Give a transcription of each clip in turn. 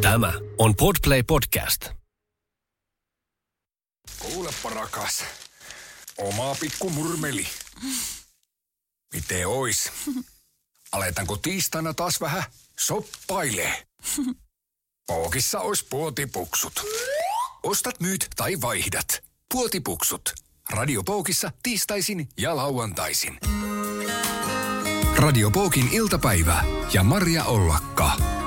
Tämä on Podplay Podcast. Kuulepa rakas, oma pikku murmeli. Miten ois? Aletanko tiistaina taas vähän soppailee? Pookissa ois puotipuksut. Ostat, myyt tai vaihdat. Puotipuksut. Radio Pookissa tiistaisin ja lauantaisin. Radio Pookin iltapäivä ja Maria Ollakka.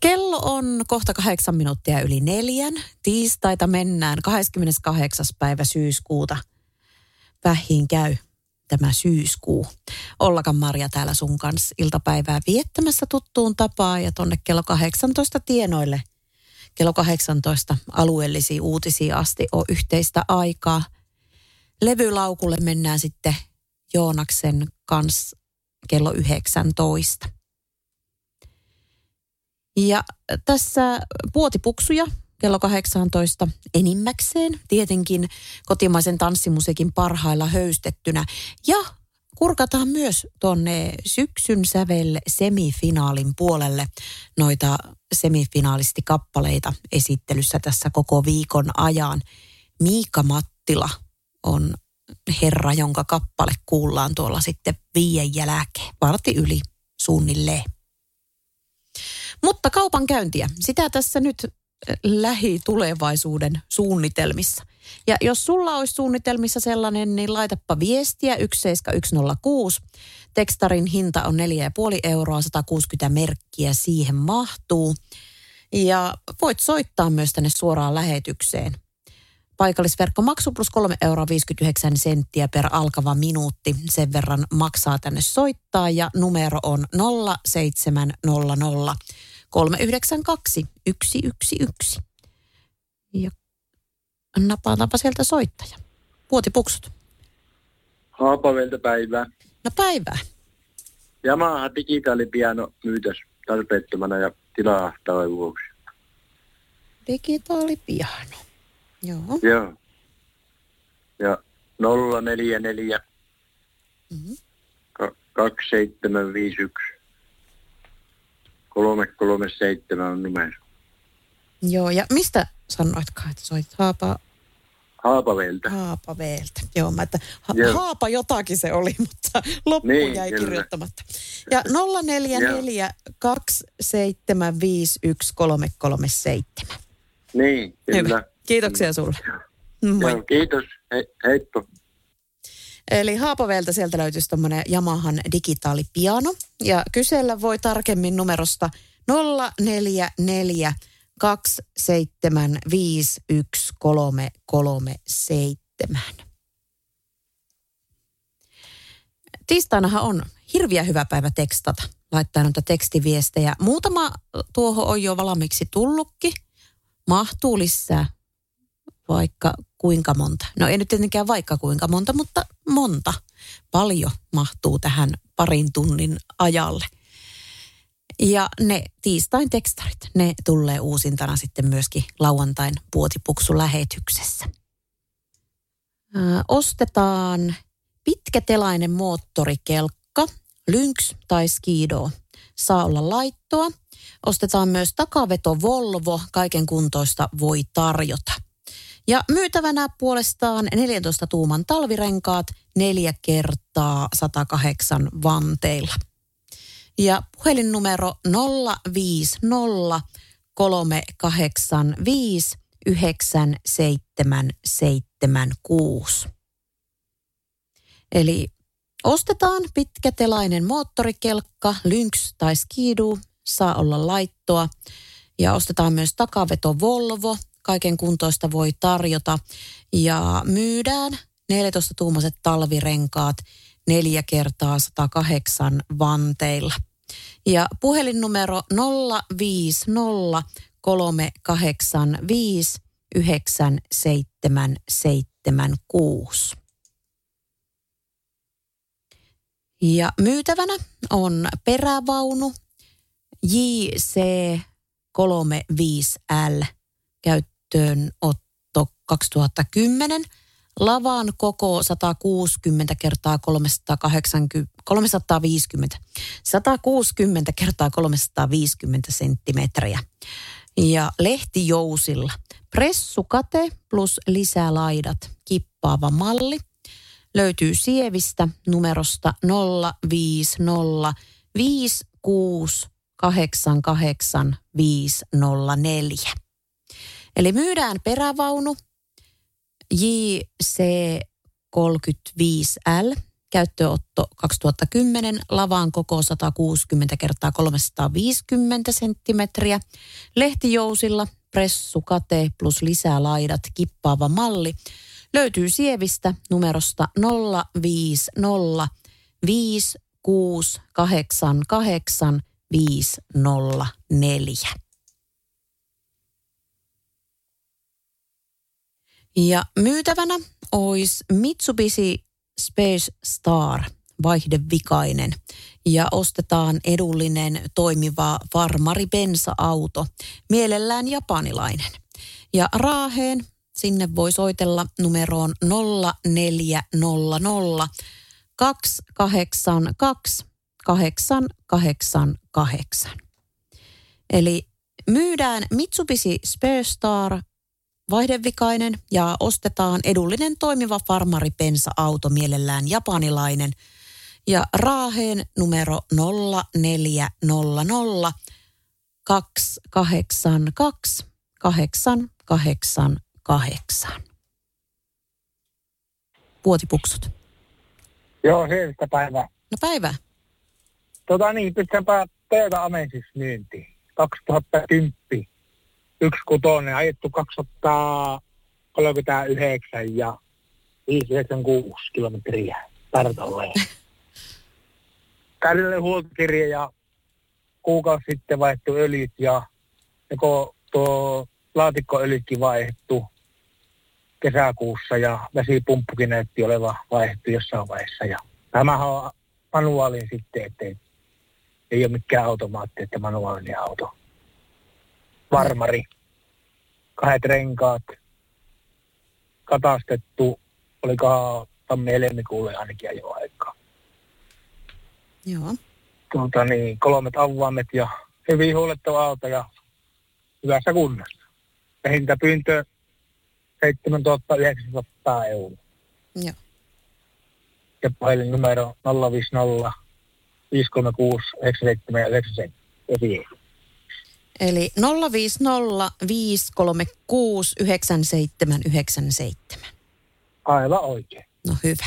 Kello on kohta kahdeksan minuuttia yli neljän. Tiistaita mennään 28. päivä syyskuuta. Vähin käy tämä syyskuu. Ollakan Marja täällä sun kanssa iltapäivää viettämässä tuttuun tapaan ja tonne kello 18 tienoille. Kello 18 alueellisiin uutisiin asti on yhteistä aikaa. Levylaukulle mennään sitten Joonaksen kanssa kello 19. Ja tässä puotipuksuja kello 18 enimmäkseen, tietenkin kotimaisen tanssimusiikin parhailla höystettynä. Ja kurkataan myös tuonne syksyn sävel semifinaalin puolelle noita semifinaalistikappaleita esittelyssä tässä koko viikon ajan. Miika Mattila on herra, jonka kappale kuullaan tuolla sitten viien jälkeen, varti yli suunnilleen. Mutta kaupan käyntiä, sitä tässä nyt lähitulevaisuuden suunnitelmissa. Ja jos sulla olisi suunnitelmissa sellainen, niin laitapa viestiä 17106. Tekstarin hinta on 4,5 euroa, 160 merkkiä siihen mahtuu. Ja voit soittaa myös tänne suoraan lähetykseen. Paikallisverkko maksu plus 3 euroa 59 senttiä per alkava minuutti. Sen verran maksaa tänne soittaa ja numero on 0700 392 111. Ja napataanpa sieltä soittaja. Puotipuksut. Haapavelta päivää. No päivää. Yamaha digitaalipiano myytäs tarpeettomana ja tilaa vuoksi. Digitaalipiano. Joo. Joo. Ja 044 mm-hmm. 2751 337 on numero. Joo, ja mistä sanoitkaan, että soit Haapa... Haapaveeltä. Haapaveeltä. Joo, mä että ha- Haapa jotakin se oli, mutta loppu niin, jäi kyllä. kirjoittamatta. Ja 044 2751337. Niin, kyllä. Hyvä. Kiitoksia sulle. Moi. Joo, kiitos. He, heippo. Eli Haapaveeltä sieltä löytyisi tuommoinen Yamahan digitaalipiano. Ja kysellä voi tarkemmin numerosta 044 2751337. Tiistainahan on hirviä hyvä päivä tekstata, laittaa noita tekstiviestejä. Muutama tuohon on jo valmiiksi tullutkin. Mahtuu lisää vaikka kuinka monta. No ei nyt tietenkään vaikka kuinka monta, mutta monta. Paljon mahtuu tähän parin tunnin ajalle. Ja ne tiistain tekstarit, ne tulee uusintana sitten myöskin lauantain puotipuksu lähetyksessä. Ostetaan pitkätelainen moottorikelkka, Lynx tai Skido. Saa olla laittoa. Ostetaan myös takaveto Volvo, kaiken kuntoista voi tarjota – ja myytävänä puolestaan 14 tuuman talvirenkaat neljä kertaa 108 vanteilla. Ja puhelinnumero 050 385 9776. Eli ostetaan pitkätelainen moottorikelkka, Lynx tai Skidu, saa olla laittoa. Ja ostetaan myös takaveto Volvo, kaiken kuntoista voi tarjota. Ja myydään 14-tuumaiset talvirenkaat neljä kertaa 108 vanteilla. Ja puhelinnumero 050 385 9776. Ja myytävänä on perävaunu JC35L käyttöönotto 2010 Lavan koko 160 kertaa 380, 350. 160 kertaa 350 senttimetriä. Ja lehtijousilla. Pressukate plus lisälaidat. Kippaava malli. Löytyy Sievistä numerosta 050 56 88 504. Eli myydään perävaunu JC35L, käyttöotto 2010, lavaan koko 160 kertaa 350 senttimetriä, lehtijousilla, pressukate plus lisää laidat, kippaava malli, löytyy Sievistä numerosta 050 5688 Ja myytävänä olisi Mitsubishi Space Star vaihdevikainen ja ostetaan edullinen toimiva farmari bensa-auto, mielellään japanilainen. Ja Raaheen sinne voi soitella numeroon 0400 282 888. Eli myydään Mitsubishi Spare Star vaihdevikainen ja ostetaan edullinen toimiva farmaripensa-auto mielellään japanilainen. Ja Raaheen numero 0400 282 888. Puotipuksut. Joo, hyvää päivää. No päivää. Tota niin, pistäpä Toyota Amesis myyntiin. 2010. Yksi kutonen, ajettu 239 ja 596 kilometriä tarkalleen. Kärjelle huoltokirja ja kuukausi sitten vaihtu öljyt ja joko tuo laatikkoöljytkin vaihdettu kesäkuussa ja vesipumppukin näytti olevan vaihdettu jossain vaiheessa. Ja tämähän on manuaalin sitten, ettei ei ole mikään automaatti, että manuaalinen auto. Varmari, kahdet renkaat, katastettu, olikohan tammi helmikuulle ainakin jo aikaa. Joo. Tuota niin, kolmet avaimet ja hyvin huolettava auto ja hyvässä kunnossa. Ja hintapyyntö 7900 euroa. Joo. Ja puhelin numero 050 536 97 97 Eli 050 536 9797. Aivan oikein. No hyvä.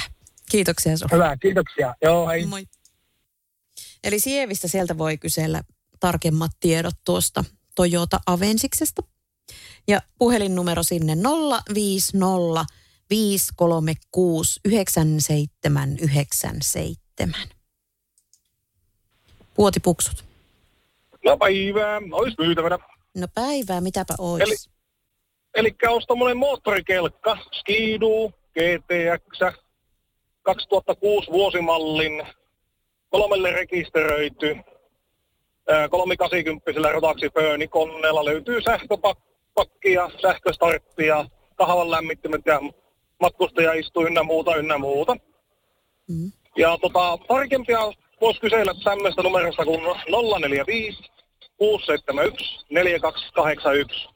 Kiitoksia sinulle. Hyvä, kiitoksia. Joo, hei. Moi. Eli Sievistä sieltä voi kysellä tarkemmat tiedot tuosta Toyota Avensiksesta. Ja puhelinnumero sinne 050 536 9797. Puotipuksut. No päivää, olisi myytävänä. No päivää, mitäpä ois? Eli, eli olisi tommonen moottorikelkka, Skidu, GTX, 2006 vuosimallin, kolmelle rekisteröity, 380 rotaksi koneella löytyy sähköpakkia, sähköstarttia, kahvan lämmittimet ja matkustaja istuu ynnä muuta, ynnä muuta. Mm. Ja tota, tarkempia voisi kysellä tämmöistä numerosta kuin 045 671 4281.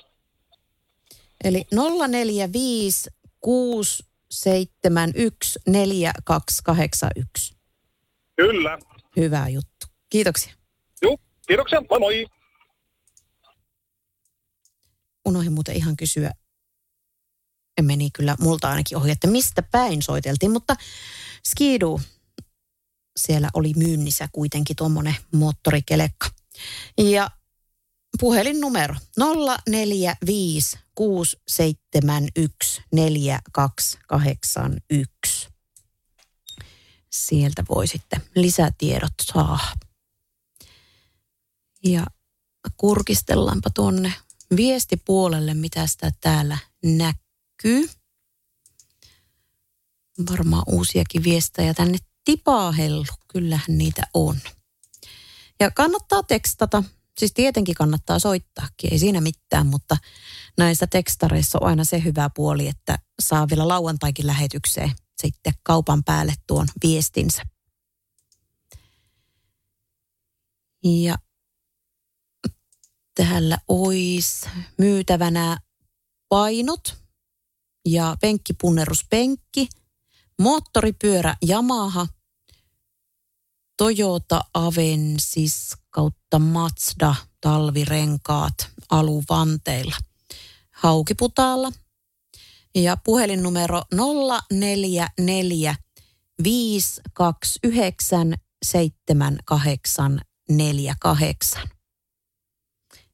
Eli 045 671 4281. Kyllä. Hyvä juttu. Kiitoksia. Joo, kiitoksia. Moi moi. Unohdin muuten ihan kysyä, meni kyllä multa ainakin ohi, että mistä päin soiteltiin, mutta Skidu, siellä oli myynnissä kuitenkin tuommoinen moottorikelekka. Ja puhelinnumero 045 671 4281. Sieltä voi sitten lisätiedot saada. Ja kurkistellaanpa tuonne viestipuolelle, mitä sitä täällä näkyy. Varmaan uusiakin viestejä tänne tipaahellu. Kyllähän niitä on. Ja kannattaa tekstata Siis tietenkin kannattaa soittaakin, ei siinä mitään, mutta näissä tekstareissa on aina se hyvä puoli, että saa vielä lauantaikin lähetykseen sitten kaupan päälle tuon viestinsä. Ja täällä olisi myytävänä painot ja penkkipunneruspenkki, moottoripyörä Yamaha, Toyota Avensis kautta Mazda talvirenkaat aluvanteilla. Haukiputaalla ja puhelinnumero 044 529 7848.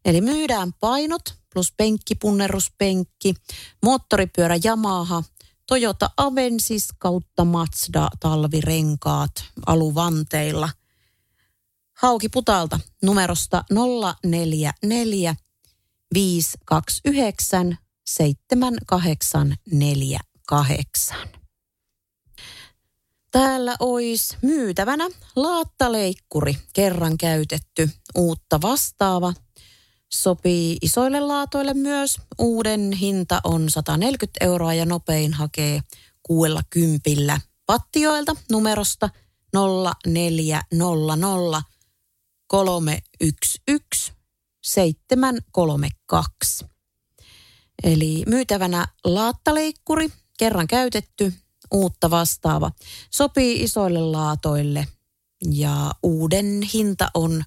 Eli myydään painot plus penkki, punneruspenkki, moottoripyörä Yamaha, Toyota Avensis kautta Mazda talvirenkaat aluvanteilla. Hauki Putalta numerosta 044 529 7848. Täällä olisi myytävänä laattaleikkuri, kerran käytetty, uutta vastaava. Sopii isoille laatoille myös. Uuden hinta on 140 euroa ja nopein hakee kuuella kympillä pattioilta numerosta 0400 311 732. Eli myytävänä laattaleikkuri, kerran käytetty, uutta vastaava. Sopii isoille laatoille ja uuden hinta on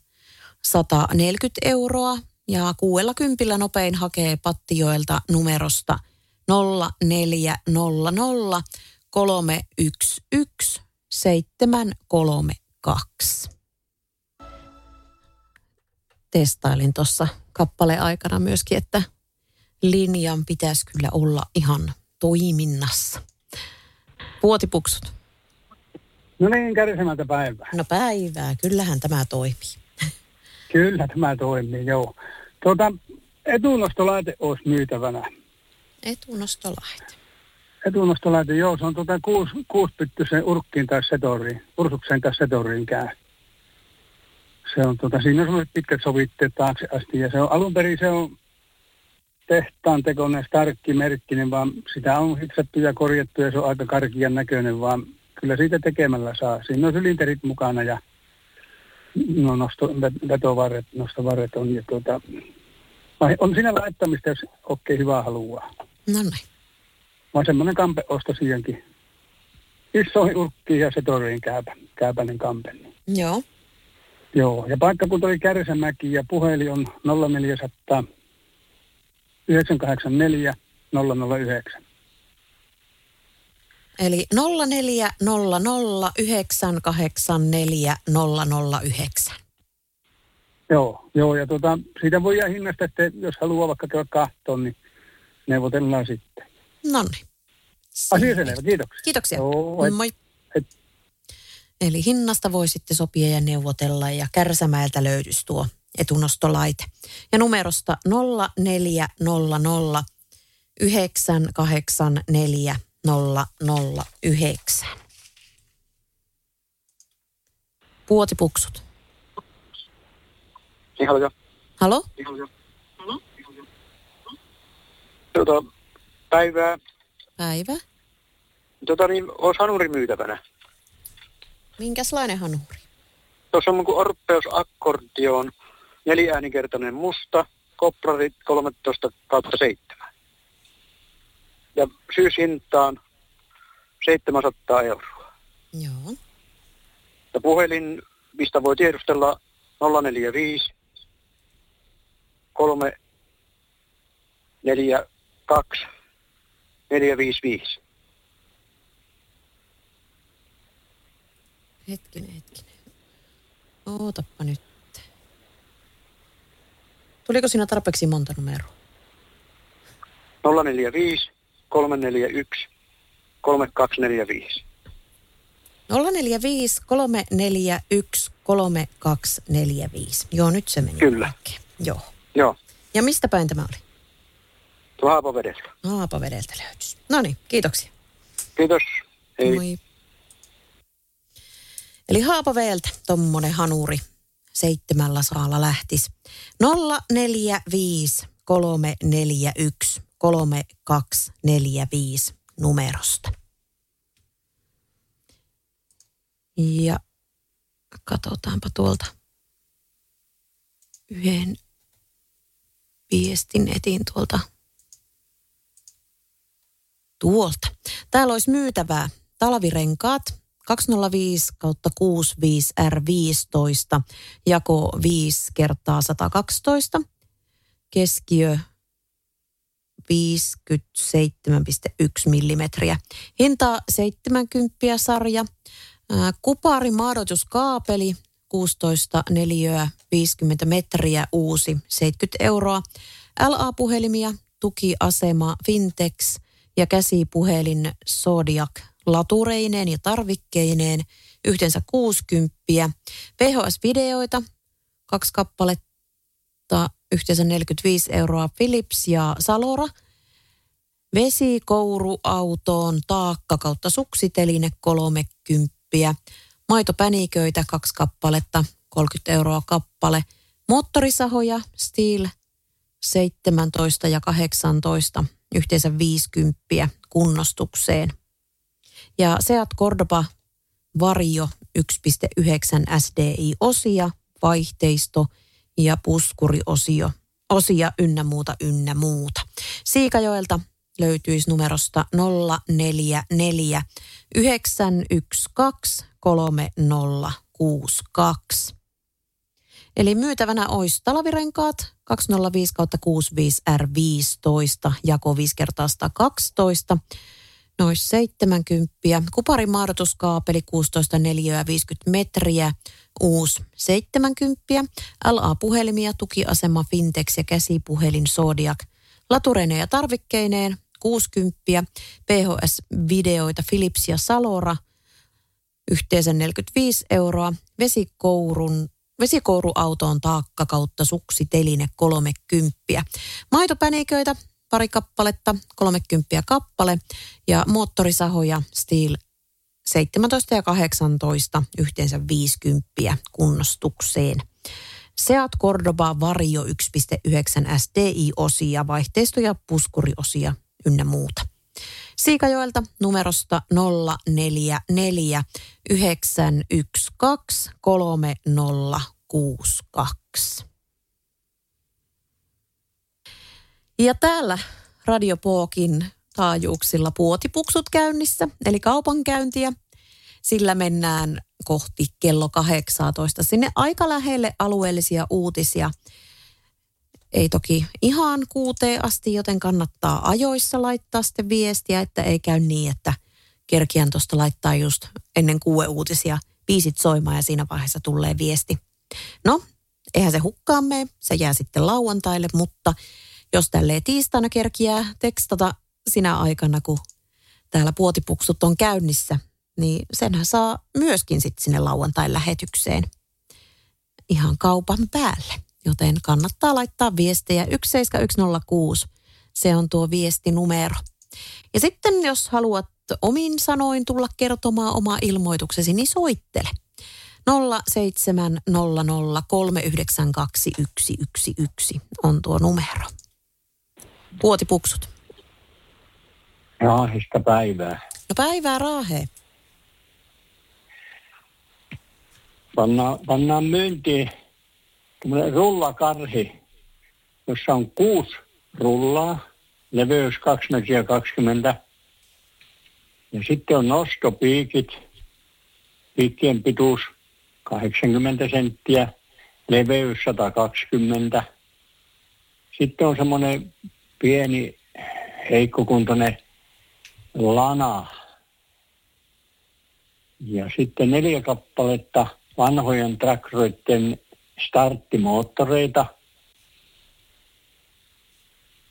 140 euroa ja kuuella kympillä nopein hakee pattioilta numerosta 0400 311 732. Testailin tuossa kappale aikana myöskin, että linjan pitäisi kyllä olla ihan toiminnassa. Vuotipuksut. No niin, kärsimältä päivää. No päivää, kyllähän tämä toimii. Kyllä tämä toimii, joo. Tuota, etunostolaite olisi myytävänä. Etunostolaite. Etunostolaite, joo, se on tuota kuus, kuuspyttyisen urkkiin tai setoriin, ursukseen tai setoriin käy. Se on tuota, siinä on semmoiset pitkät sovitteet taakse asti ja se on alun perin se on tehtaan tekoinen starkkimerkkinen, vaan sitä on hitsattu ja korjattu ja se on aika karkian näköinen, vaan kyllä siitä tekemällä saa. Siinä on sylinterit mukana ja no, nosto, vetovarret, nostovarret on. Ja tuota, on siinä laittamista, jos okei hyvää haluaa. No niin. Vaan semmoinen kampe osto siihenkin. Isoihin urkkiin ja setoriin kääpä, kääpäinen kampe. Joo. Joo, ja paikkakunta oli Kärsämäki ja puhelin on 0400 984 009. Eli 0400 984 009. Joo, joo ja tuota, siitä voi jää hinnasta, että jos haluaa vaikka käydä kahtoon, niin neuvotellaan sitten. No niin. Asia selvä, kiitoksia. Kiitoksia. Joo, et, Moi. Et. Eli hinnasta voi sitten sopia ja neuvotella ja Kärsämäeltä löytyisi tuo etunostolaite. Ja numerosta 0400 984 009. Puotipuksut. Niin, halo, Halo? Tota, päivää. Päivä. Tota niin, olisi hanuri myytävänä. Minkäslainen hanuri? Tuossa on kuin Orpheus Accordion, neliäänikertainen musta, koprarit 13 kautta 7. Ja syyshintaan 700 euroa. Joo. Ja puhelin, mistä voi tiedustella 045 3 4 2 455. Hetkinen, hetkinen. Ootappa nyt. Tuliko siinä tarpeeksi monta numeroa? 045 341 3245. 045 341 3245. Joo, nyt se meni. Kyllä. Oikein. Joo. Joo, Ja mistä päin tämä oli? tuo Haapavedellä. Haapavedeltä löytyisi. No niin, kiitoksia. Kiitos. Hei. Moi. Eli Haapaveeltä tommonen hanuri seitsemällä saalla lähtis. 045 341 3245 numerosta. Ja katsotaanpa tuolta yhden viestin etin tuolta tuolta. Täällä olisi myytävää talvirenkaat 205 kautta 65 R15, jako 5 kertaa 112, keskiö 57,1 millimetriä. Hinta 70 sarja. Kupari maadotuskaapeli 16 neliöä 50 metriä uusi 70 euroa. LA-puhelimia, tukiasema Fintex ja käsipuhelin Zodiac latureineen ja tarvikkeineen yhteensä 60. VHS-videoita, kaksi kappaletta, yhteensä 45 euroa Philips ja Salora. Vesikouruautoon taakka kautta suksiteline 30. Maitopäniköitä kaksi kappaletta, 30 euroa kappale. Moottorisahoja Steel 17 ja 18, yhteensä 50 kunnostukseen. Ja Seat Cordoba Vario 1.9 SDI-osia, vaihteisto ja puskuriosio, osia ynnä muuta ynnä muuta. Siikajoelta löytyisi numerosta 044 912 3062. Eli myytävänä olisi talvirenkaat 205 65 R15, jako 5 kertaa 112, noin 70. Kuparin maadotuskaapeli 16 neliöä 50 metriä, uusi 70. LA-puhelimia, tukiasema Fintex ja käsipuhelin Zodiac. Latureineen ja tarvikkeineen 60. PHS-videoita Philips ja Salora yhteensä 45 euroa. Vesikourun vesikouruautoon taakka kautta suksi teline 30. Maitopäniköitä pari kappaletta, 30 kappale ja moottorisahoja Steel 17 ja 18 yhteensä 50 kunnostukseen. Seat Cordoba Vario 1.9 SDI-osia, vaihteistoja, puskuriosia ynnä muuta. Siikajoelta numerosta 044 912 3062. Ja täällä Radiopookin taajuuksilla puotipuksut käynnissä, eli kaupankäyntiä. Sillä mennään kohti kello 18 sinne aika lähelle alueellisia uutisia. Ei toki ihan kuuteen asti, joten kannattaa ajoissa laittaa sitten viestiä, että ei käy niin, että kerkiän tuosta laittaa just ennen kuue uutisia biisit soimaan ja siinä vaiheessa tulee viesti. No, eihän se hukkaan mene, se jää sitten lauantaille, mutta jos tälleen tiistaina kerkiää tekstata sinä aikana, kun täällä puotipuksut on käynnissä, niin senhän saa myöskin sitten sinne lauantain lähetykseen ihan kaupan päälle. Joten kannattaa laittaa viestejä 17106. Se on tuo viestinumero. Ja sitten jos haluat omin sanoin tulla kertomaan oma ilmoituksesi, niin soittele. 0700 on tuo numero. Puotipuksut. Raahista päivää. No päivää Raahe. Panna, pannaan myyntiin tämmöinen rullakarhi, jossa on kuusi rullaa, leveys 2 metriä 20. Ja sitten on nostopiikit, piikkien pituus 80 senttiä, leveys 120 sitten on semmoinen pieni heikkokuntoinen lana. Ja sitten neljä kappaletta vanhojen traktoreiden starttimoottoreita.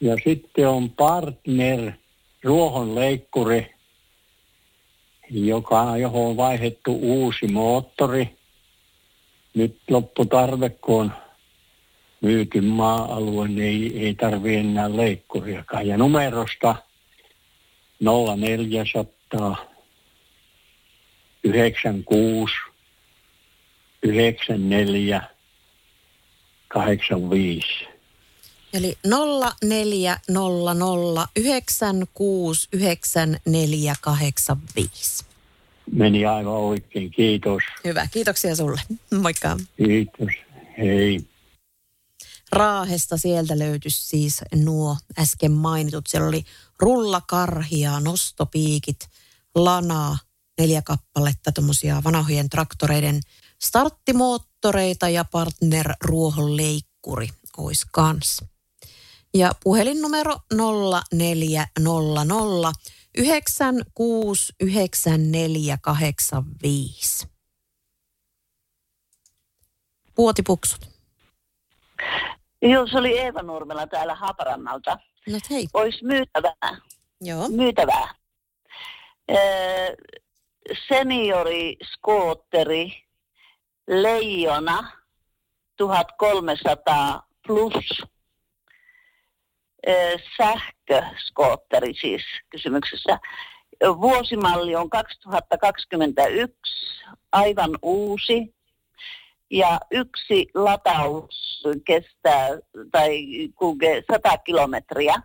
Ja sitten on partner ruohonleikkuri, joka, johon on vaihdettu uusi moottori. Nyt lopputarve, kun on myyty maa-alue, niin ei, ei tarvitse enää leikkuriakaan. Ja numerosta 0400 96 94 85. Eli 0400 969485. Meni aivan oikein, kiitos. Hyvä, kiitoksia sulle. Moikka. Kiitos, hei. Raahesta sieltä löytyisi siis nuo äsken mainitut. Siellä oli rullakarhia, nostopiikit, lanaa, neljä kappaletta tuommoisia vanhojen traktoreiden starttimoottoreita ja partner ruohonleikkuri olisi kanssa. Ja puhelinnumero 0400 969485. Puotipuksut. Joo, se oli Eeva Nurmela täällä Haparannalta. No hei. Olisi myytävää. Joo. Myytävää. Öö, seniori skootteri Leijona 1300 plus öö, sähköskootteri siis kysymyksessä. Vuosimalli on 2021, aivan uusi. Ja yksi lataus kestää tai kulkee 100 kilometriä.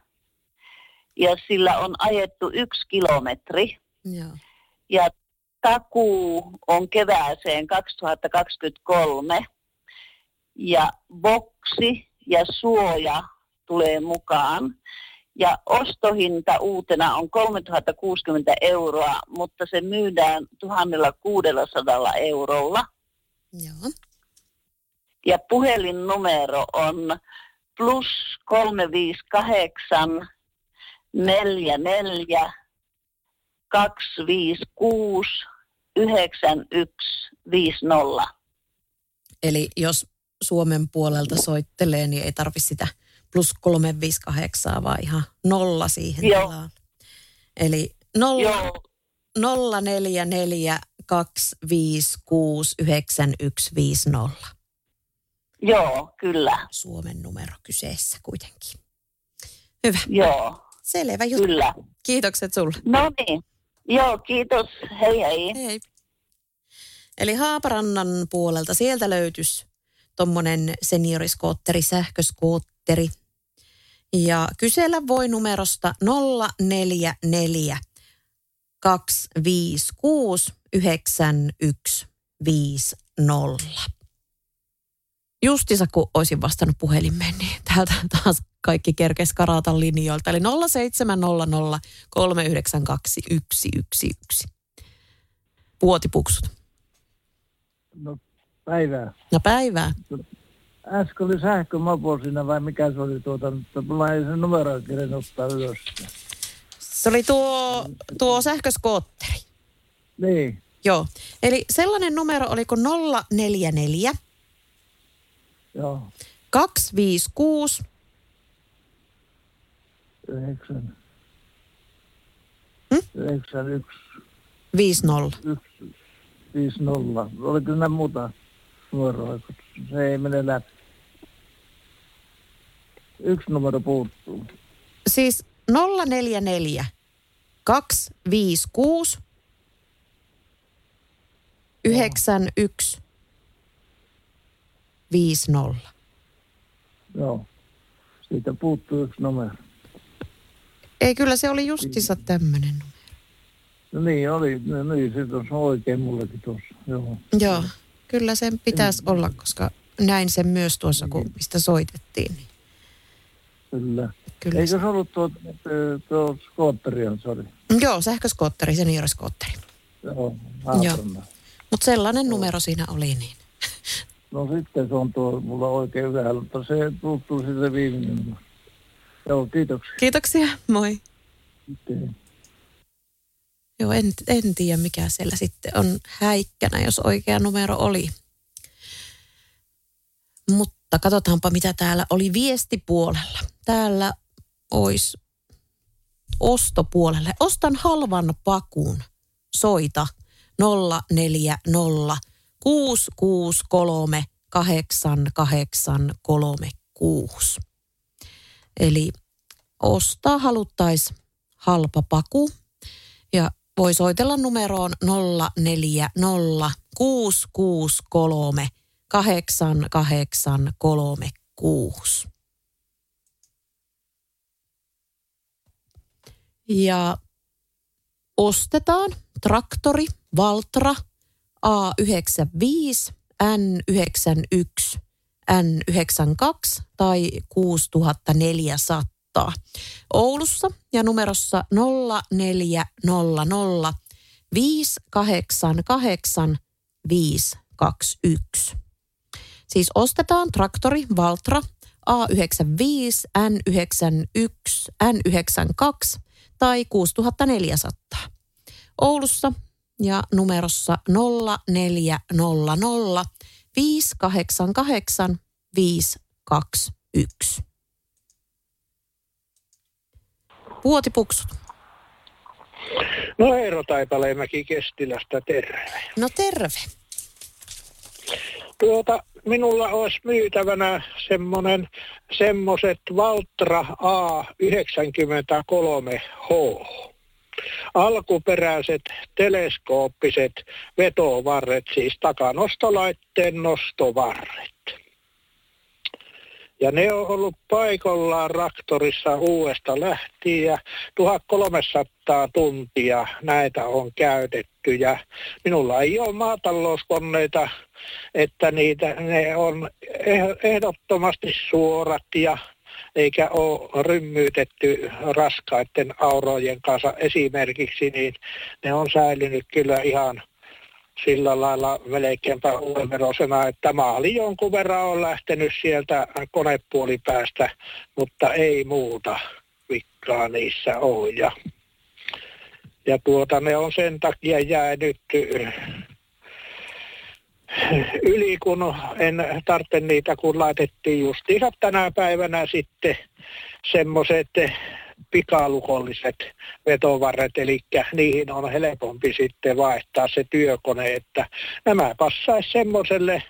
Ja sillä on ajettu yksi kilometri. Joo. Ja takuu on kevääseen 2023. Ja boksi ja suoja tulee mukaan. Ja ostohinta uutena on 3060 euroa, mutta se myydään 1600 eurolla. Joo. Ja puhelinnumero on plus 358 44 256 9150. Eli jos Suomen puolelta soittelee, niin ei tarvi sitä plus 358, vaan ihan nolla siihen Joo. tilalle. Eli nolla, Joo, 044 256 9150. joo, kyllä, Suomen numero kyseessä kuitenkin. Hyvä. joo, Selvä juttu. kyllä. Kiitokset sulle. No niin, joo, kiitos, hei hei. Hei. Eli Haaparannan puolelta sieltä löytyisi tuommoinen senioriskootteri, sähköskootteri. Ja kysellä voi numerosta 044 256 9150. Justissa kun olisin vastannut puhelimeen, niin täältä taas kaikki kerkes karata linjoilta. Eli 0700 392 111. Puotipuksut. No päivää. No päivää. Äsken oli sähkömopo siinä vai mikä se oli tuota, mutta mulla ei sen numeroa kirjan ottaa ylös. Se oli tuo, tuo sähköskootteri. Niin, Joo. Eli sellainen numero oli kuin 044 joo, 256 yhdeksän. Hmm? Yhdeksän, yksi, 50. yksi, viisi, nolla. Oliko nämä muuta numeroa, kun se ei mene läpi. Yksi numero puuttuu. Siis 044 256 91 50. Joo. Siitä puuttuu yksi numero. Ei, kyllä se oli justissa tämmöinen numero. No niin, oli. No niin, se on oikein mullekin tuossa. Joo. Joo, kyllä sen pitäisi olla, koska näin sen myös tuossa, kun mistä soitettiin. Niin Kyllä. kyllä Eikö se, ollut tuo, tuo skootteri sori. joo, sähköskootteri, senioriskootteri. Joo, Haaparanna. Mutta sellainen numero siinä oli niin. No sitten se on tuo mulla oikein hyvä, mutta se puuttuu sitten viimeinen. Joo, kiitoksia. Kiitoksia, moi. Sitten. Joo, en, en tiedä mikä siellä sitten on häikkänä, jos oikea numero oli. Mutta katsotaanpa, mitä täällä oli viestipuolella. Täällä olisi ostopuolelle. Ostan halvan pakun. Soita 040 663 8836. Eli ostaa haluttaisiin halpa paku ja voi soitella numeroon 040 663 8836. kuusi. Ja ostetaan traktori Valtra A95 N91 N92 tai 6400 Oulussa ja numerossa 0400 588 521. Siis ostetaan traktori Valtra A95, N91, N92 tai 6400. Oulussa ja numerossa 0400 588 521. Vuotipuksut. No Eero Taipaleemäki Kestilästä, terve. No terve. Tuota, minulla olisi myytävänä semmonen, semmoset Valtra A93H. Alkuperäiset teleskooppiset vetovarret, siis takanostolaitteen nostovarret. Ja ne on ollut paikallaan raktorissa uudesta lähtien ja 1300 tuntia näitä on käytetty. Ja minulla ei ole maatalouskoneita, että niitä, ne on eh- ehdottomasti suorat ja eikä ole rymmyytetty raskaiden aurojen kanssa esimerkiksi, niin ne on säilynyt kyllä ihan sillä lailla melkeinpä uudemmerosena, että maali jonkun verran on lähtenyt sieltä konepuolipäästä, mutta ei muuta vikkaa niissä ole. Ja, ja tuota, ne on sen takia jäänyt yli, kun en tarvitse niitä, kun laitettiin justiinsa tänä päivänä sitten semmoiset pikalukolliset vetovarret, eli niihin on helpompi sitten vaihtaa se työkone, että nämä passaisi semmoiselle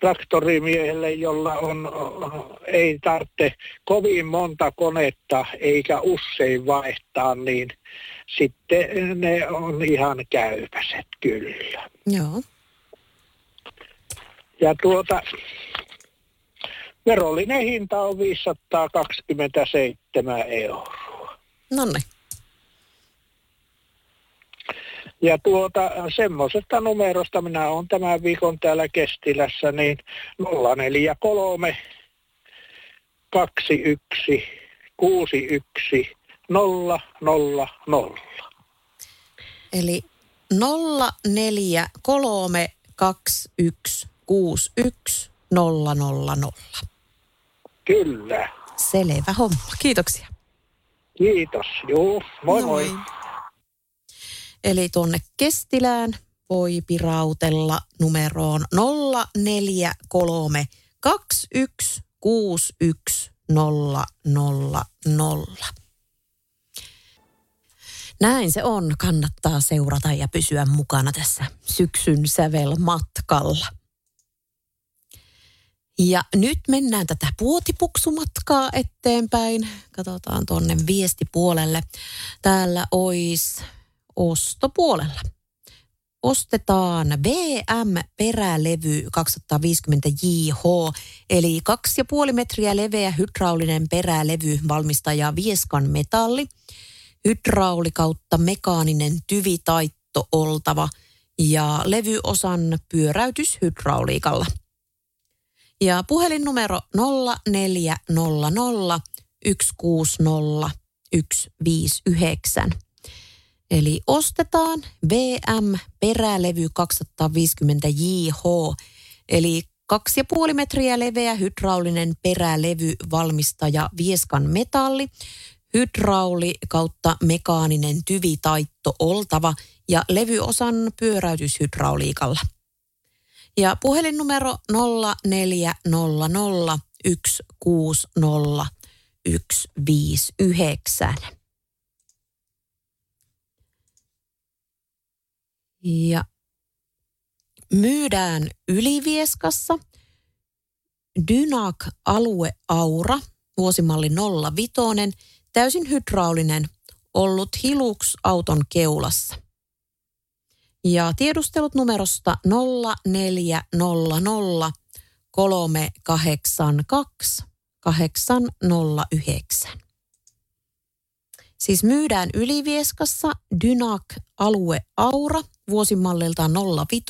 traktorimiehelle, jolla on, ei tarvitse kovin monta konetta eikä usein vaihtaa, niin sitten ne on ihan käypäiset kyllä. Joo. Ja tuota, verollinen hinta on 527 euroa. No niin. Ja tuota, semmoisesta numerosta minä olen tämän viikon täällä Kestilässä, niin 043 21 61 000. Eli 043 21 61 000. Kyllä. Selvä homma. Kiitoksia. Kiitos. Joo, moi moi. Noin. Eli tuonne Kestilään voi pirautella numeroon 043 21 61 000. Näin se on. Kannattaa seurata ja pysyä mukana tässä syksyn sävelmatkalla. Ja nyt mennään tätä puotipuksumatkaa eteenpäin. Katsotaan tuonne viestipuolelle. Täällä olisi ostopuolella. Ostetaan VM-perälevy 250 JH, eli 2,5 metriä leveä hydraulinen perälevy valmistaja Vieskan metalli. Hydrauli kautta mekaaninen tyvitaitto oltava ja levyosan pyöräytys hydrauliikalla – ja puhelinnumero 0400 160 159. Eli ostetaan VM perälevy 250 JH, eli 2,5 metriä leveä hydraulinen perälevy valmistaja Vieskan metalli, hydrauli kautta mekaaninen tyvitaitto oltava ja levyosan pyöräytyshydrauliikalla. Ja puhelinnumero 0400 160 159. Ja myydään Ylivieskassa Dynac Alue Aura, vuosimalli 05, täysin hydraulinen, ollut Hilux auton keulassa – ja tiedustelut numerosta 0400 382 809. Siis myydään Ylivieskassa Dynac Alue Aura vuosimalliltaan 05,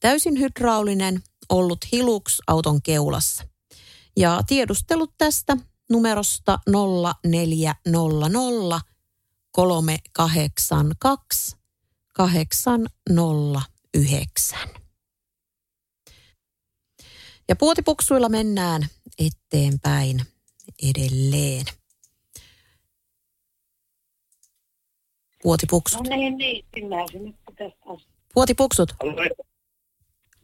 täysin hydraulinen, ollut Hilux auton keulassa. Ja tiedustelut tästä numerosta 0400 382 809. Ja puotipuksuilla mennään eteenpäin edelleen. Puotipuksut. No niin, niin, kyllä se nyt tästä Puotipuksut.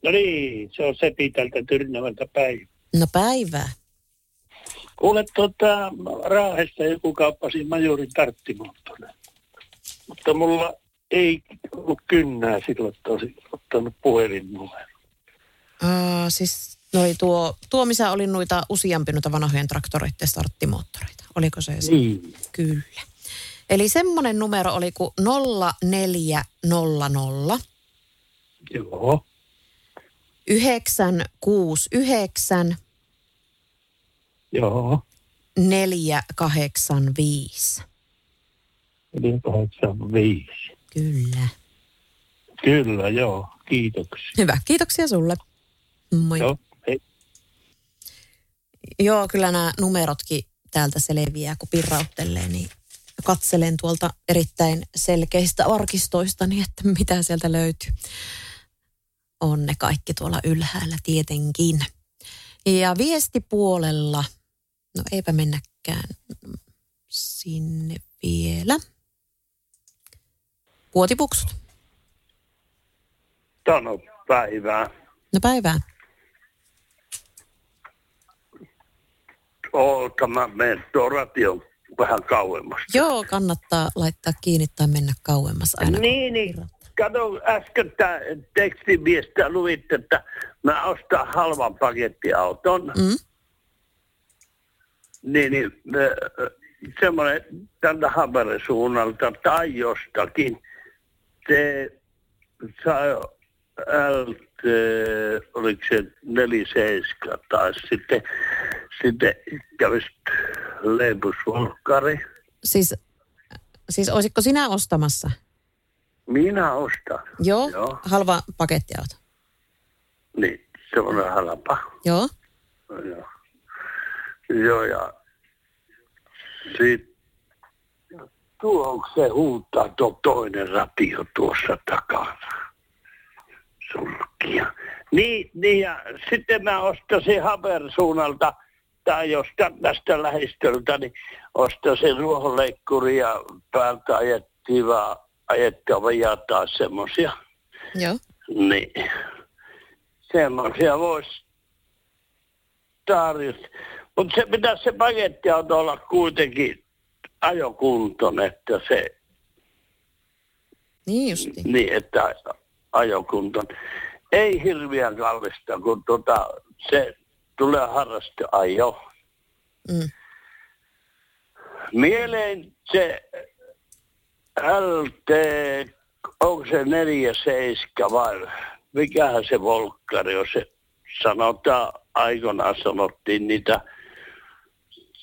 No niin, se on Sepi tältä Tyrnävältä päivä. No päivää. Kuule, tota, Raahesta joku kauppasi majorin tarttimoottorin. Mutta mulla ei ollut kynnää silloin, että olisin ottanut puhelinnumero. Uh, siis no oli tuo, tuo, missä oli noita useampi noita vanhojen traktoreiden starttimoottoreita. Oliko se se? Niin. Kyllä. Eli semmoinen numero oli kuin 0400 Joo. 969 Joo. 485. Eli 85. Kyllä. Kyllä, joo. Kiitoksia. Hyvä, kiitoksia sulle. Moi. Joo, hei. Joo, kyllä nämä numerotkin täältä selviää, kun pirrauttelee, niin katselen tuolta erittäin selkeistä arkistoista, niin että mitä sieltä löytyy. On ne kaikki tuolla ylhäällä tietenkin. Ja viestipuolella, no eipä mennäkään sinne vielä. Puotipuksut. Tano päivää. No päivää. Oota, mä menen tuon ration vähän kauemmas. Joo, kannattaa laittaa kiinni tai mennä kauemmas aina. Niin, niin. Kato, äsken tämä tekstimiestä luit, että mä ostan halvan pakettiauton. Mm? Niin, niin semmoinen tältä Haaperen suunnalta tai jostakin. Se sai LT, oliko se 47 tai sitten, sitten kävisi leipusvolkkari. Siis, siis olisitko sinä ostamassa? Minä ostan. Joo, Joo. halva pakettiauto. Niin, semmoinen halpa. Joo. Joo. Joo, ja sitten tuo se huutaa tuo toinen ratio tuossa takana. Sulkia. Niin, niin ja sitten mä ostasin Habersuunnalta tai jostain tästä lähistöltä, niin ostasin ruohonleikkuri ja päältä ajettiin vaan ajettava ja taas semmosia. Joo. Niin. Semmoisia voisi tarjota. Mutta se pitäisi se pakettiauto olla kuitenkin ajokunton, että se, Niin justi. niin että ajokunton. Ei hirveän kallista, kun tota, se tulee harrasteajo. Mm. Mieleen se LT, onko se 47 vai mikähän se volkkari on se, sanotaan aikoinaan sanottiin niitä,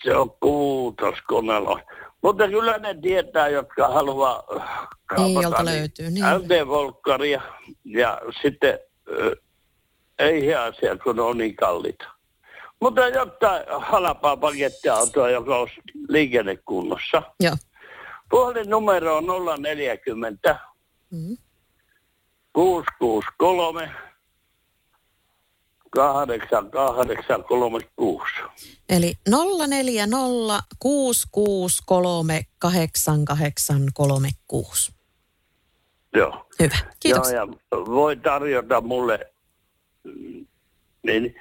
se on kuutoskonelo. Mutta kyllä ne tietää, jotka haluaa Niin, jolta löytyy, niin. LT-volkkaria ja sitten ö, ei asia, kun ne on niin kalliita. Mutta jotain halpaa pakettiautoa, joka on liikennekunnossa. Joo. Puhelinnumero on 040 Mm. 663 8836. Eli 040 663 8836. Joo. Hyvä, kiitoksia. Joo, ja voi tarjota mulle, niin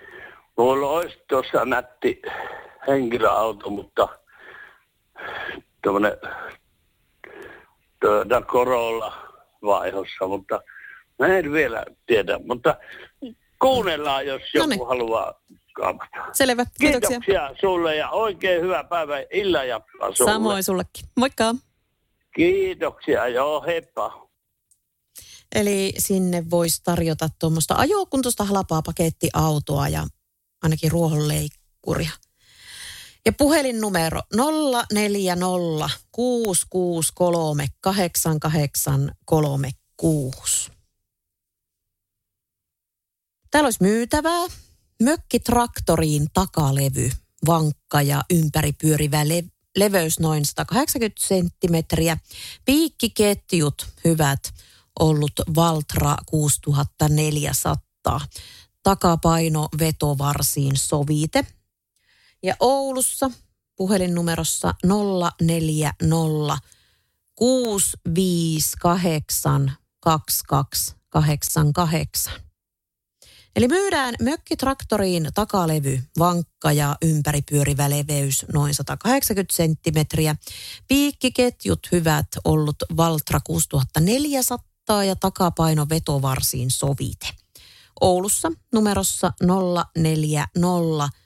mulla olisi tuossa nätti henkilöauto, mutta Toyota Corolla vaihossa, mutta mä en vielä tiedä, mutta kuunnellaan, jos joku Noniin. haluaa kaupata. Selvä, kiitoksia. Kiitoksia sulle ja oikein hyvää päivää illan jatkoa sulle. Samoin sullekin. Moikka. Kiitoksia, joo, heippa. Eli sinne voisi tarjota tuommoista ajokuntoista halpaa pakettiautoa ja ainakin ruohonleikkuria. Ja puhelinnumero 040 663 8836. Täällä olisi myytävää. Mökkitraktoriin takalevy, vankka ja ympäripyörivä le- leveys noin 180 senttimetriä. Piikkiketjut hyvät, ollut Valtra 6400. Takapaino vetovarsiin sovite. Ja Oulussa puhelinnumerossa 040 658 2288. Eli myydään mökkitraktoriin takalevy, vankka ja ympäripyörivä leveys noin 180 senttimetriä. Piikkiketjut hyvät ollut Valtra 6400 ja takapaino vetovarsiin sovite. Oulussa numerossa 040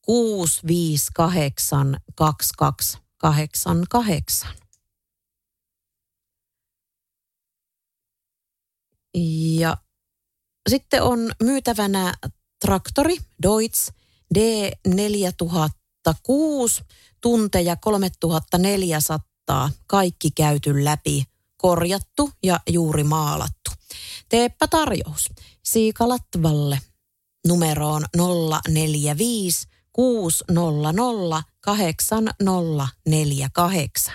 658 2288. Ja sitten on myytävänä traktori Deutz D4006, tunteja 3400, kaikki käyty läpi, korjattu ja juuri maalattu. Teepä tarjous Siikalatvalle numeroon 045 600 8048.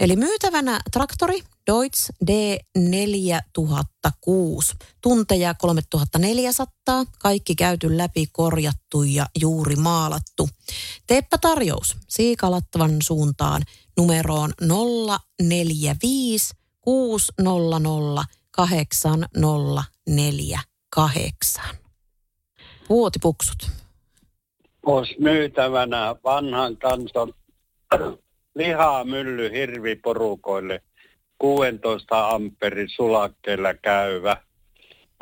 Eli myytävänä traktori Deutz D4006. Tunteja 3400, kaikki käyty läpi, korjattu ja juuri maalattu. Teepä tarjous Siikalattavan suuntaan numeroon 045 600 8048. Vuotipuksut. Olisi myytävänä vanhan kanton lihamylly hirviporukoille 16 amperin sulakkeella käyvä.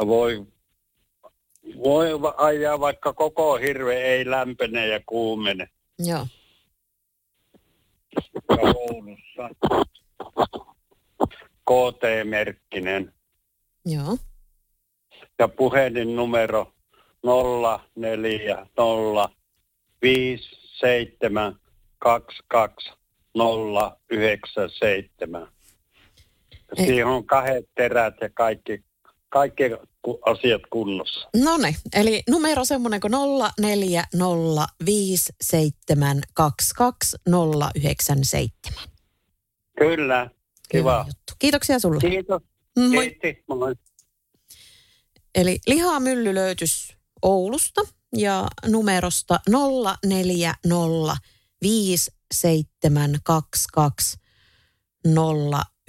Voi, voi ajaa vaikka koko hirve ei lämpene ja kuumene. Joo. Ja Oulussa. KT-merkkinen. Joo. Ja puhelinnumero 040 57 22 097. Siihen on kahdet terät ja kaikki, kaikki asiat kunnossa. No niin, eli numero semmoinen kuin 0405722097. Kyllä, kiva. juttu. Kiitoksia sulle. Kiitos. Moi. Kiitos. Moi. Eli lihamylly löytys Oulusta ja numerosta 040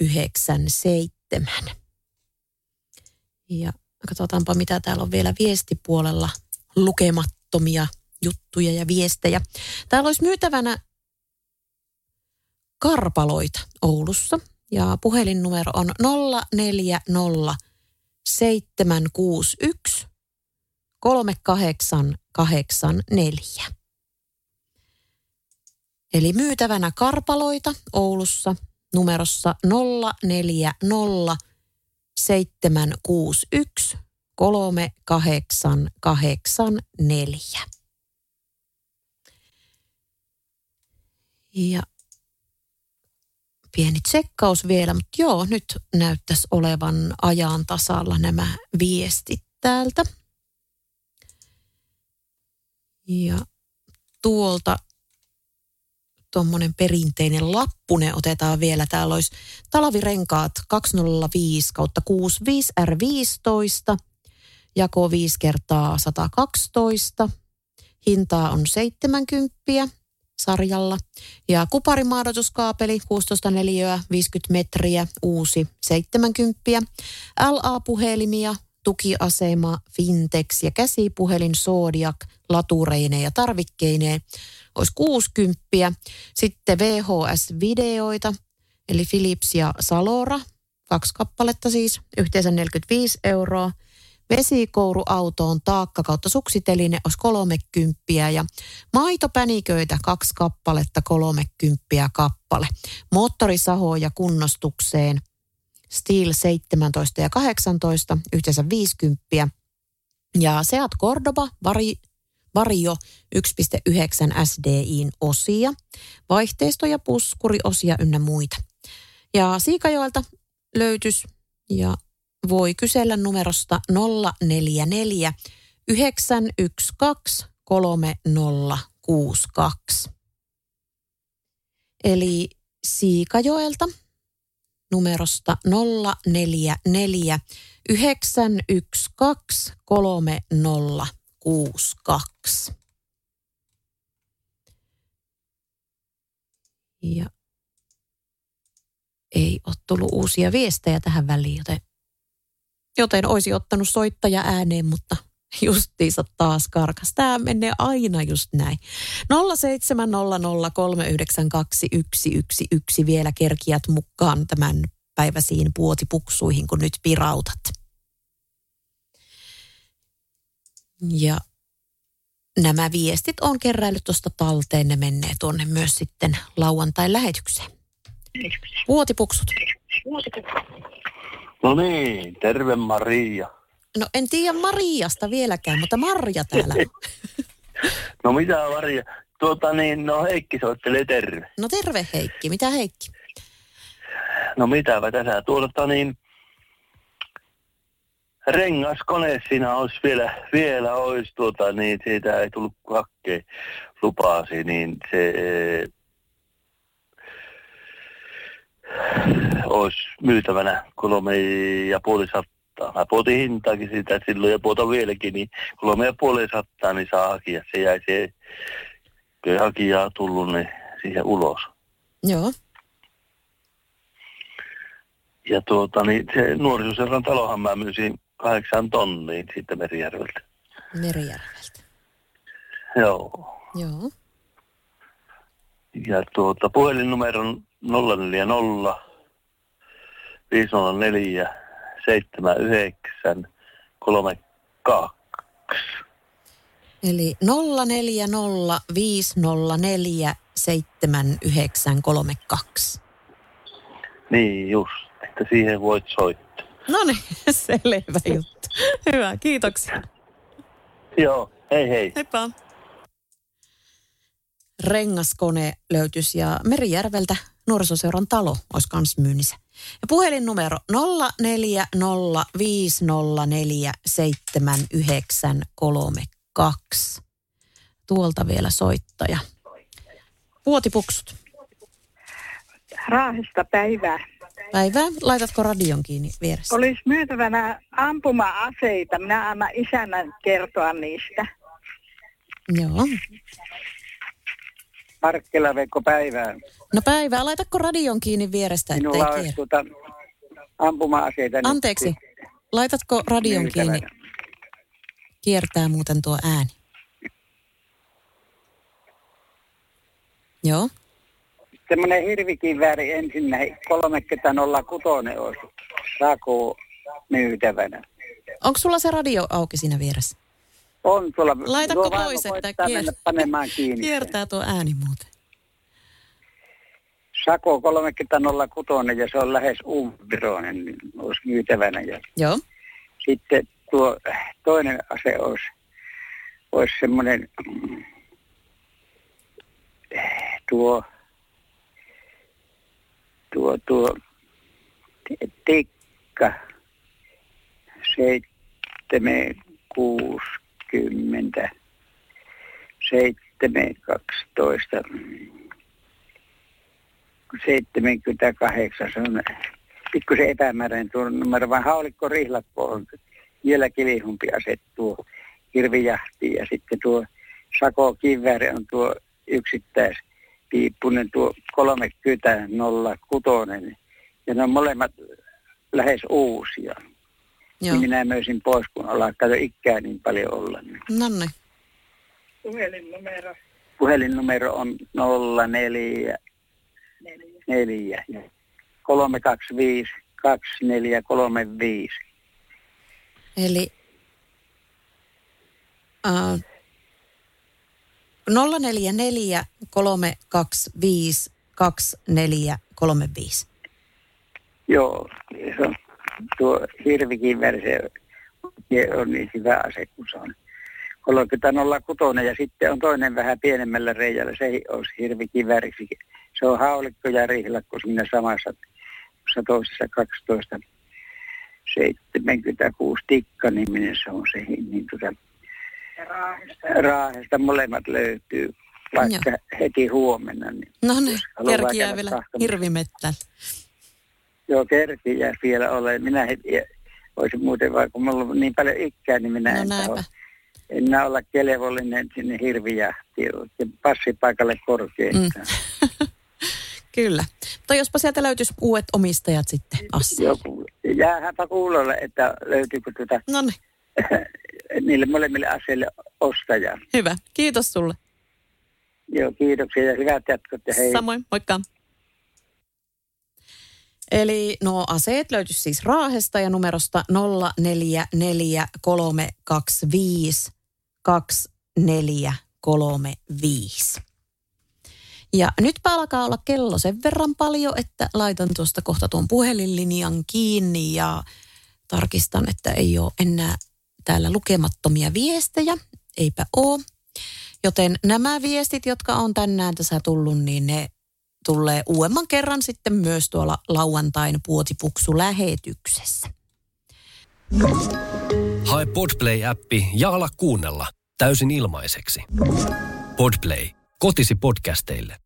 5722 097. Ja katsotaanpa, mitä täällä on vielä viestipuolella lukemattomia juttuja ja viestejä. Täällä olisi myytävänä karpaloita Oulussa ja puhelinnumero on 040 761 3884. Eli myytävänä karpaloita Oulussa numerossa 040 761 3884. Ja pieni tsekkaus vielä, mutta joo, nyt näyttäisi olevan ajan tasalla nämä viestit täältä. Ja tuolta tuommoinen perinteinen lappune otetaan vielä. Täällä olisi talvirenkaat 205 kautta 65 R15, jako 5 kertaa 112. Hintaa on 70 sarjalla. Ja kuparimaadotuskaapeli 16 neliöä 50 metriä, uusi 70. LA-puhelimia, tukiasema, Fintex ja käsipuhelin Zodiac latureineen ja tarvikkeineen olisi 60. Sitten VHS-videoita, eli Philips ja Salora, kaksi kappaletta siis, yhteensä 45 euroa. Vesikouruautoon taakka kautta suksiteline olisi 30 ja maitopäniköitä kaksi kappaletta 30 kappale. Moottorisahoja kunnostukseen Steel 17 ja 18 yhteensä 50 ja Seat Cordoba vari, Vario 1.9 SDIin osia, vaihteistoja, puskuriosia ynnä muita. Ja Siikajoelta löytys ja voi kysellä numerosta 044 912 3062. Eli Siikajoelta numerosta 044 912 3062. Ja ei ole tullut uusia viestejä tähän väliin, joten, joten olisi ottanut soittaja ääneen, mutta justiinsa taas karkas. Tämä menee aina just näin. 07030921111 vielä kerkiät mukaan tämän päiväisiin puotipuksuihin, kun nyt pirautat. Ja nämä viestit on keräillyt tuosta talteen, ne menee tuonne myös sitten lauantai-lähetykseen. Vuotipuksut. No niin, terve Maria. No en tiedä Mariasta vieläkään, mutta Marja täällä. no mitä Maria? Tuota niin, no Heikki soittelee terve. No terve Heikki, mitä Heikki? No mitäpä tässä tuota niin, rengaskone siinä olisi vielä, vielä olisi tuota niin, siitä ei tullut hakkeen lupaasi, niin se olisi myytävänä kolme ja puoli sattaa. Mä puhutin hintaakin sitä silloin ja puhutan vieläkin, niin kolme ja puoli sattaa, niin saa hakia. Se jäi se, kun hakijaa tullut, niin siihen ulos. Joo. Ja tuota, niin se nuorisoseran talohan mä myysin kahdeksan tonniin siitä Merijärveltä. Merijärveltä. Joo. Joo. Ja tuota, puhelinnumeron 040 504 79 32. Eli 040 504 7932. Niin just, että siihen voit soittaa. No niin, selvä juttu. Hyvä, kiitoksia. Joo, hei hei. Heippa. Rengaskone löytyisi ja Merijärveltä nuorisoseuran talo olisi kans myynnissä. Ja puhelinnumero 0405047932. Tuolta vielä soittaja. Vuotipuksut. Raahesta päivää. Päivää. Laitatko radion kiinni vieressä? Olisi myytävänä ampuma-aseita. Minä annan isännän kertoa niistä. Joo. Markkila Veikko päivää. No päivää. Laitatko radion kiinni vierestä, ettei Minulla olisi tuota ampuma-aseita. nyt Anteeksi. Laitatko radion myytävänä. kiinni? Kiertää muuten tuo ääni. Joo. Semmoinen hirvikivääri ensinnä 3006 olisi Saku myytävänä. Onko sulla se radio auki siinä vieressä? On tuolla. Laitatko tuo pois, että koittaa kier- mennä panemaan kiinni. Kiertää tuo ääni muuten. Sako 3006 ja se on lähes umpiroinen, niin olisi myytävänä. Ja Joo. sitten tuo toinen ase olisi, olisi semmoinen mm, tuo, tuo, tuo ti- tikka 760 712 78, se on pikkusen epämääräinen tuo numero, vaan haulikko rihlakko on vielä kilihumpi ase tuo hirvijahti ja sitten tuo Sako kivääri on tuo yksittäispiippunen tuo 3006 ja ne on molemmat lähes uusia. Joo. Niin minä möisin pois, kun alkaa jo ikää niin paljon olla. No niin. Puhelinnumero. Puhelinnumero on 04 4 325 2435. Eli uh, 044 325 2435. Joo, se on tuo hirvikin se on niin hyvä ase, kun se on 3006 ja sitten on toinen vähän pienemmällä reijällä, se olisi hirvikiväriksi. Se on haulikko ja rihlakko siinä samassa toisessa 12 76 tikka-niminen se on se, niin tuota, Raahesta. Raahesta molemmat löytyy, vaikka Joo. heti huomenna. Niin no niin, kerkiää vielä hirvimettä. Joo, kerkiää vielä ole. Minä heti, olisin muuten, vaikka mulla on niin paljon ikää, niin minä no, en taho, enää olla kelevollinen sinne hirvijahtiin. Ja passipaikalle korkein. Mm. Kyllä. Mutta jospa sieltä löytyisi uudet omistajat sitten Assi. Joku. Jäähänpä kuulolle, että löytyykö tuota Noniin. niille molemmille aseille ostajaa. Hyvä. Kiitos sulle. Joo, kiitoksia ja hyvät jatkot ja hei. Samoin, moikka. Eli nuo aseet löytyisi siis Raahesta ja numerosta 0443252435. Ja nytpä alkaa olla kello sen verran paljon, että laitan tuosta kohta tuon puhelinlinjan kiinni ja tarkistan, että ei ole enää täällä lukemattomia viestejä. Eipä ole. Joten nämä viestit, jotka on tänään tässä tullut, niin ne tulee uudemman kerran sitten myös tuolla lauantain puotipuksu-lähetyksessä. Hae Podplay-appi ja ala kuunnella täysin ilmaiseksi. Podplay, kotisi podcasteille.